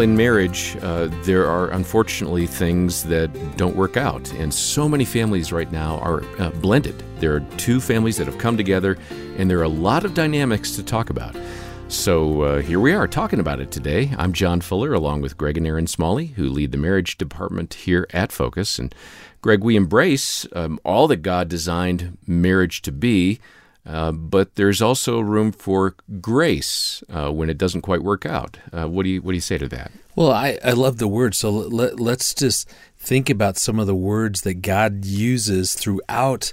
In marriage, uh, there are unfortunately things that don't work out. And so many families right now are uh, blended. There are two families that have come together, and there are a lot of dynamics to talk about. So uh, here we are talking about it today. I'm John Fuller, along with Greg and Erin Smalley, who lead the marriage department here at Focus. And Greg, we embrace um, all that God designed marriage to be. Uh, but there's also room for grace uh, when it doesn't quite work out. Uh, what do you what do you say to that? Well, I, I love the word. So let, let's just think about some of the words that God uses throughout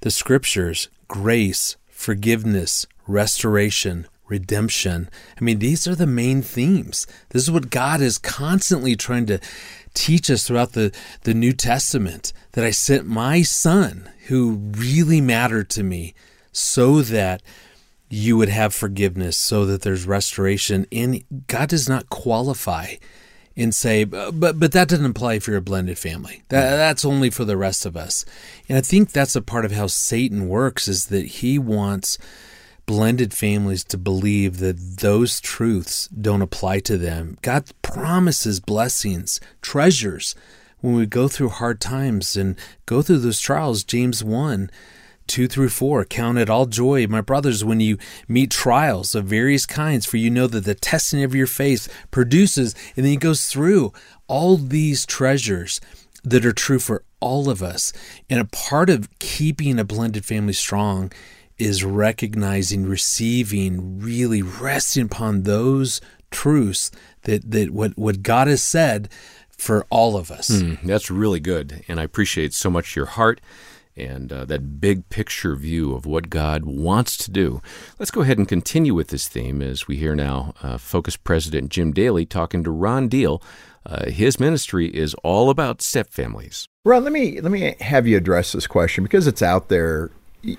the scriptures: grace, forgiveness, restoration, redemption. I mean, these are the main themes. This is what God is constantly trying to teach us throughout the, the New Testament that I sent my son who really mattered to me so that you would have forgiveness, so that there's restoration. And God does not qualify and say, but but that doesn't apply if you're a blended family. That, that's only for the rest of us. And I think that's a part of how Satan works is that he wants blended families to believe that those truths don't apply to them. God promises blessings, treasures when we go through hard times and go through those trials. James 1 2 through 4 Count it all joy, my brothers, when you meet trials of various kinds, for you know that the testing of your faith produces, and then he goes through all these treasures that are true for all of us. And a part of keeping a blended family strong is recognizing, receiving, really resting upon those truths that, that what, what God has said for all of us. Mm, that's really good. And I appreciate so much your heart and uh, that big picture view of what God wants to do. Let's go ahead and continue with this theme as we hear now uh, Focus President Jim Daly talking to Ron Deal. Uh, his ministry is all about step families. Ron, let me let me have you address this question because it's out there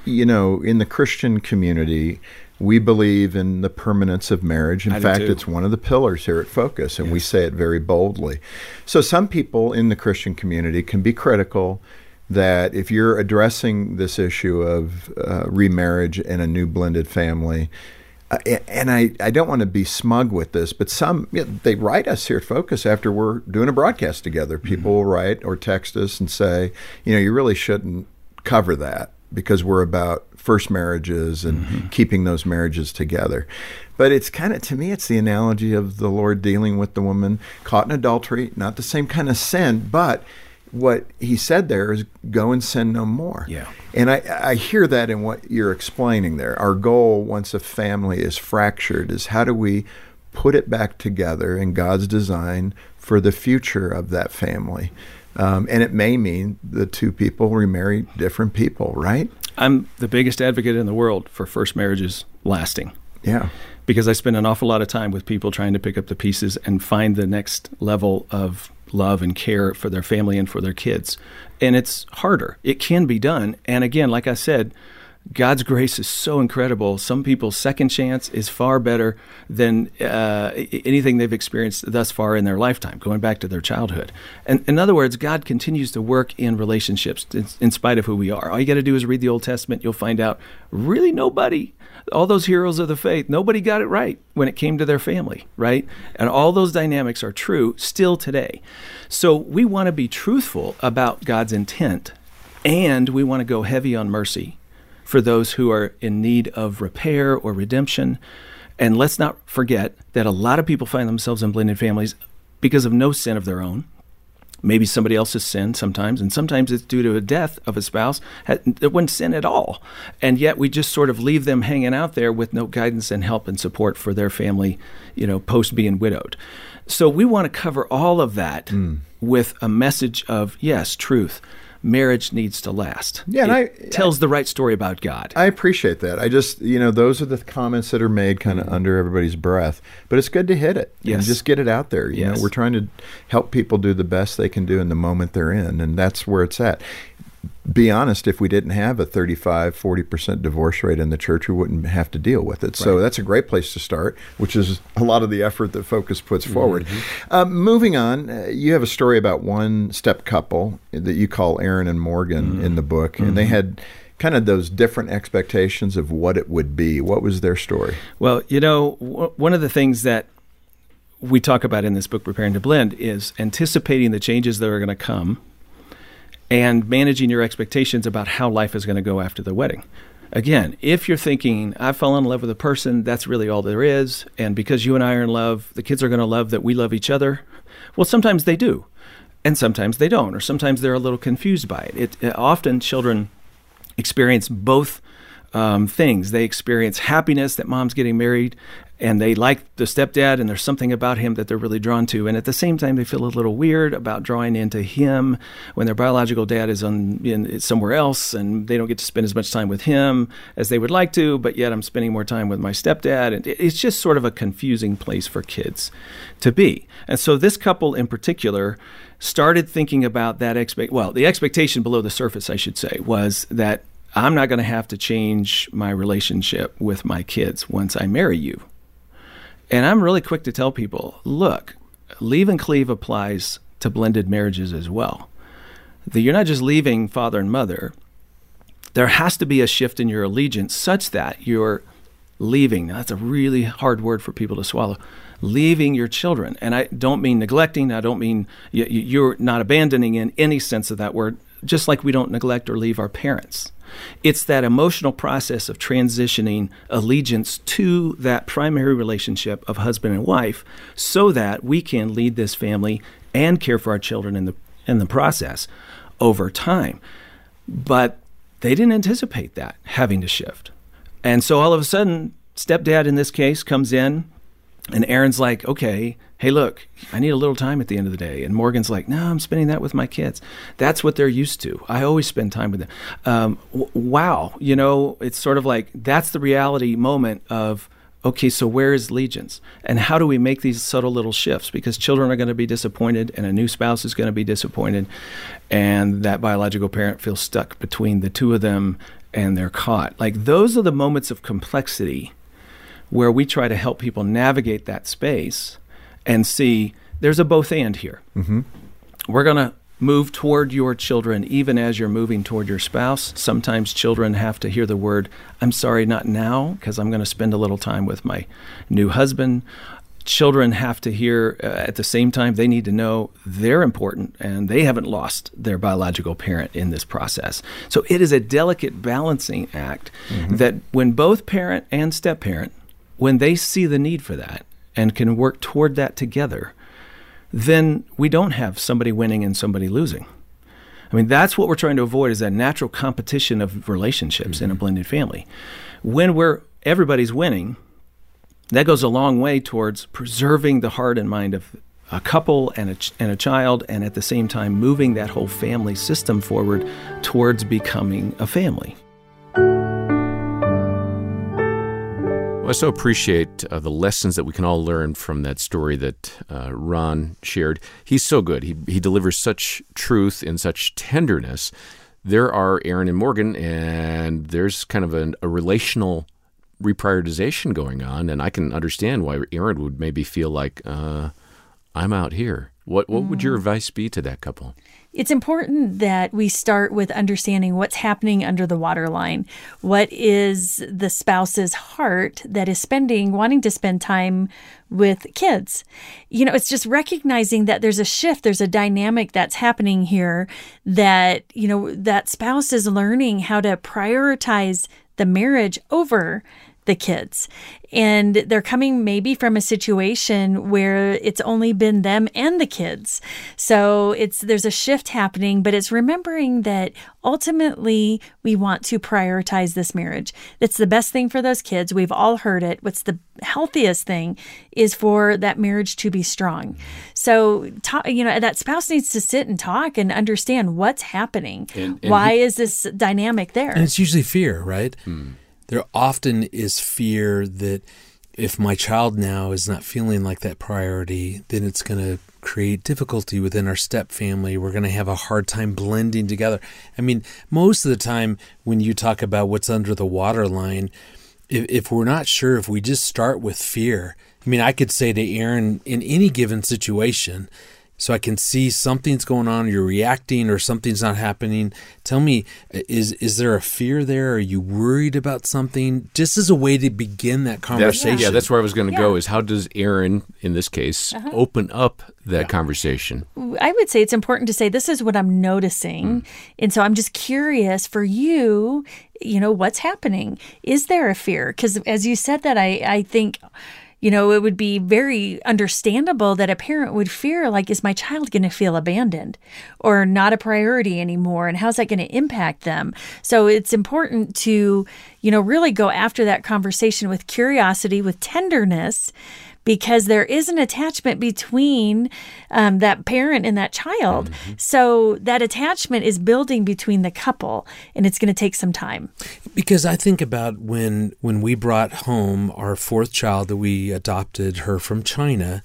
you know, in the Christian community, we believe in the permanence of marriage. In I fact, it's one of the pillars here at Focus, and yes. we say it very boldly. So, some people in the Christian community can be critical that if you're addressing this issue of uh, remarriage in a new blended family, uh, and I, I don't want to be smug with this, but some you know, they write us here at Focus after we're doing a broadcast together. People mm-hmm. will write or text us and say, you know, you really shouldn't cover that because we're about first marriages and mm-hmm. keeping those marriages together. But it's kind of, to me, it's the analogy of the Lord dealing with the woman caught in adultery, not the same kind of sin, but what he said there is go and sin no more. Yeah. And I, I hear that in what you're explaining there. Our goal, once a family is fractured, is how do we put it back together in God's design for the future of that family? Um, and it may mean the two people remarry different people, right? I'm the biggest advocate in the world for first marriages lasting. Yeah. Because I spend an awful lot of time with people trying to pick up the pieces and find the next level of love and care for their family and for their kids. And it's harder. It can be done. And again, like I said, God's grace is so incredible. Some people's second chance is far better than uh, anything they've experienced thus far in their lifetime, going back to their childhood. And in other words, God continues to work in relationships in, spite of who we are. All you got to do is read the Old Testament. You'll find out really nobody, all those heroes of the faith, nobody got it right when it came to their family, right? And all those dynamics are true still today. So we want to be truthful about God's intent, and we want to go heavy on mercy for those who are in need of repair or redemption. And let's not forget that a lot of people find themselves in blended families because of no sin of their own. Maybe somebody else's sin sometimes, and sometimes it's due to a death of a spouse that wouldn't sin at all. And yet we just sort of leave them hanging out there with no guidance and help and support for their family, you know, post being widowed. So we want to cover all of that mm. with a message of yes, truth, marriage needs to last. Yeah, and it I tells I, the right story about God. I appreciate that. I just, you know, those are the comments that are made kind of under everybody's breath, but it's good to hit it yes. and just get it out there. You yes. know, we're trying to help people do the best they can do in the moment they're in, and that's where it's at be honest, if we didn't have a 35, 40% divorce rate in the church, we wouldn't have to deal with it. Right. So that's a great place to start, which is a lot of the effort that Focus puts mm-hmm. forward. Mm-hmm. Moving on, uh, you have a story about one step couple that you call Aaron and Morgan mm-hmm. in the book, mm-hmm. and they mm-hmm. had kind of those different expectations of what it would be. What was their story? Well, you know, w- one of the things that we talk about in this book, Preparing to Blend, is anticipating the changes that are going to come and managing your expectations about how life is going to go after the wedding. Again, if you're thinking, I've fallen in love with a person, that's really all there is, and because you and I are in love, the kids are going to love that we love each other, well, sometimes they do, and sometimes they don't, or sometimes they're a little confused by it. it, it often children experience both um, things. They experience happiness that mom's getting married, and they like the stepdad, and there's something about him that they're really drawn to. And at the same time, they feel a little weird about drawing into him when their biological dad is on in, somewhere else, and they don't get to spend as much time with him as they would like to. But yet, I'm spending more time with my stepdad, and it's just sort of a confusing place for kids to be. And so, this couple in particular started thinking about that expect. Well, the expectation below the surface, I should say, was that I'm not going to have to change my relationship with my kids once I marry you. And I'm really quick to tell people look, leave and cleave applies to blended marriages as well. That you're not just leaving father and mother, there has to be a shift in your allegiance such that you're leaving. Now, that's a really hard word for people to swallow. Leaving your children. And I don't mean neglecting, I don't mean you're not abandoning in any sense of that word, just like we don't neglect or leave our parents. It's that emotional process of transitioning allegiance to that primary relationship of husband and wife so that we can lead this family and care for our children in the in the process over time. But they didn't anticipate that having to shift. And so all of a sudden, stepdad in this case comes in and Aaron's like, okay, hey, look, I need a little time at the end of the day. And Morgan's like, no, I'm spending that with my kids. That's what they're used to. I always spend time with them. Um, w- wow. You know, it's sort of like that's the reality moment of, okay, so where is allegiance? And how do we make these subtle little shifts? Because children are going to be disappointed and a new spouse is going to be disappointed. And that biological parent feels stuck between the two of them and they're caught. Like those are the moments of complexity where we try to help people navigate that space and see there's a both and here. Mm-hmm. We're going to move toward your children even as you're moving toward your spouse. Sometimes children have to hear the word, I'm sorry, not now, because I'm going to spend a little time with my new husband. Children have to hear uh, at the same time, they need to know they're important and they haven't lost their biological parent in this process. So it is a delicate balancing act mm-hmm. that when both parent and step parent, when they see the need for that, and can work toward that together, then we don't have somebody winning and somebody losing. I mean, that's what we're trying to avoid is that natural competition of relationships mm-hmm. in a mm-hmm. blended family. When we're everybody's winning, that goes a long way towards preserving the heart and mind of a couple and a, ch- and a child, and at the same time moving that whole family system forward towards becoming a family. I so appreciate uh, the lessons that we can all learn from that story that uh, Ron shared. He's so good. He, he delivers such truth and such tenderness. There are Aaron and Morgan, and there's kind of an, a relational reprioritization going on, and I can understand why Aaron would maybe feel like uh, I'm out here. What what mm. would your mm. advice be to that couple? It's important that we start with understanding what's happening under the waterline. What is the spouse's heart that is spending, wanting to spend time with kids? You know, it's just recognizing that there's a shift, there's a dynamic that's happening here that, you know, that spouse is learning how to prioritize the marriage over the kids. And they're coming maybe from a situation where it's only been them and the kids. So it's there's a shift happening, but it's remembering that ultimately we want to prioritize this marriage. That's the best thing for those kids. We've all heard it. What's the healthiest thing is for that marriage to be strong. So, talk, you know, that spouse needs to sit and talk and understand what's happening. And, and Why he, is this dynamic there? And it's usually fear, right? Hmm there often is fear that if my child now is not feeling like that priority, then it's going to create difficulty within our step family. We're going to have a hard time blending together. I mean, most of the time when you talk about what's under the waterline, if, if we're not sure, if we just start with fear, I mean, I could say to Aaron in any given situation, so I can see something's going on, you're reacting or something's not happening. Tell me, is is there a fear there? Are you worried about something? Just as a way to begin that conversation. That's, yeah, that's where I was going to Yeah. go is how does Aaron, in this case, uh-huh. open up that conversation? I would say it's important to say this is what I'm noticing. Mm. And so I'm just curious for you, you know, what's happening? Is there a fear? Because as you said that, I, I think, you know, it would be very understandable that a parent would fear, like, is my child going to feel abandoned or not a priority anymore? And how's that going to impact them? So it's important to, you know, really go after that conversation with curiosity, with tenderness because there is an attachment between um, that parent and that child. So that attachment is building between the couple, and it's going to take some time. Because I think about when when we brought home our fourth child that we adopted her from China,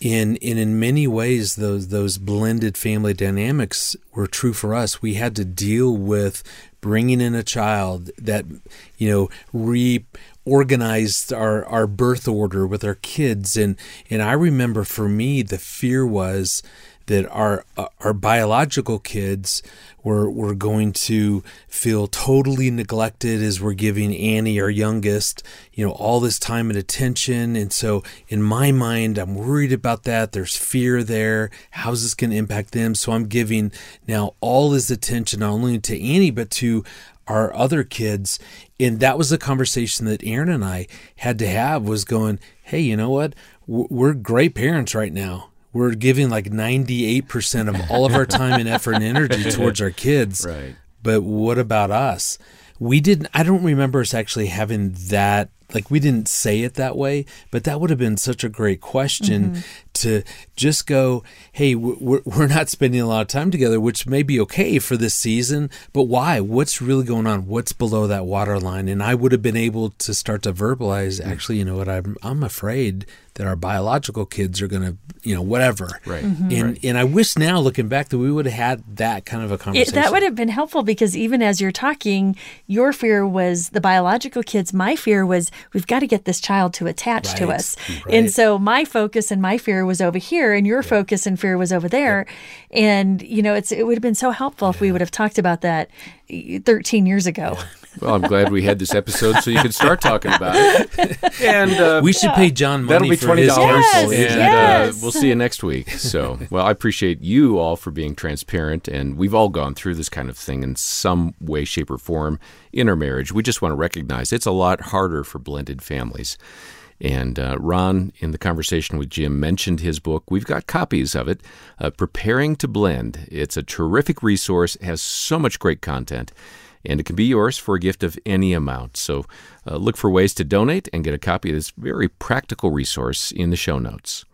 in in in many ways those those blended family dynamics were true for us. We had to deal with bringing in a child that you know reorganized our our birth order with our kids. And and I remember for me the fear was that our uh, our biological kids were were going to feel totally neglected as we're giving Annie our youngest you know all this time and attention. And so in my mind I'm worried about that. There's fear there. How's this going to impact them? So I'm giving now all this attention not only to Annie but to our other kids and that was a conversation that Erin and I had to have was going hey you know what we're great parents right now we're giving like 98% of all of our time and effort and energy towards our kids. Right. But what about us? We didn't, I don't remember us actually having that, like we didn't say it that way, but that would have been such a great question mm-hmm. to just go, hey, we're, we're not spending a lot of time together, which may be okay for this season, but why? What's really going on? What's below that water line? And I would have been able to start to verbalize, mm-hmm. actually, you know what, I'm, I'm afraid that our biological kids are going to, you know, whatever. Right. Mm-hmm. And and I wish now, looking back, that we would have had that kind of a It, conversation. that would have been helpful because even as you're talking, your fear was the biological kids. My fear was we've got to get this child to attach to us. right. And so my focus and my fear was over here, and your focus and fear was over there. And, you know, it's it would have been so helpful if we would have talked about that 13 years ago. Well, I'm glad we had this episode so you could start talking about it. And uh, we should pay John money That'll be for twenty his dollars, counsel. Yes, and yes. uh, we'll see you next week. So, well, I appreciate you all for being transparent, and we've all gone through this kind of thing in some way, shape, or form in our marriage. We just want to recognize it's a lot harder for blended families. And uh, Ron, in the conversation with Jim, mentioned his book. We've got copies of it, uh, Preparing to Blend. It's a terrific resource, has so much great content, and it can be yours for a gift of any amount. So uh, look for ways to donate and get a copy of this very practical resource in the show notes.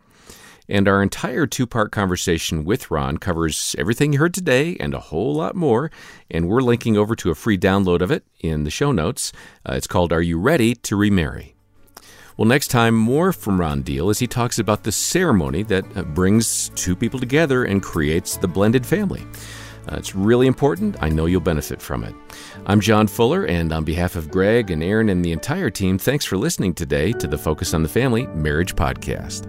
And our entire two part conversation with Ron covers everything you heard today and a whole lot more. And we're linking over to a free download of it in the show notes. Uh, it's called Are You Ready to Remarry? Well, next time, more from Ron Deal as he talks about the ceremony that uh, brings two people together and creates the blended family. Uh, it's really important. I know you'll benefit from it. I'm John Fuller, and on behalf of Greg and Erin and the entire team, thanks for listening today to the Focus on the Family Marriage Podcast.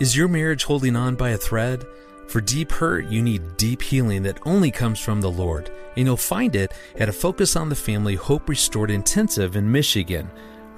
Is your marriage holding on by a thread? For deep hurt, you need deep healing that only comes from the Lord. And you'll find it at a Focus on the Family Hope Restored Intensive in Michigan.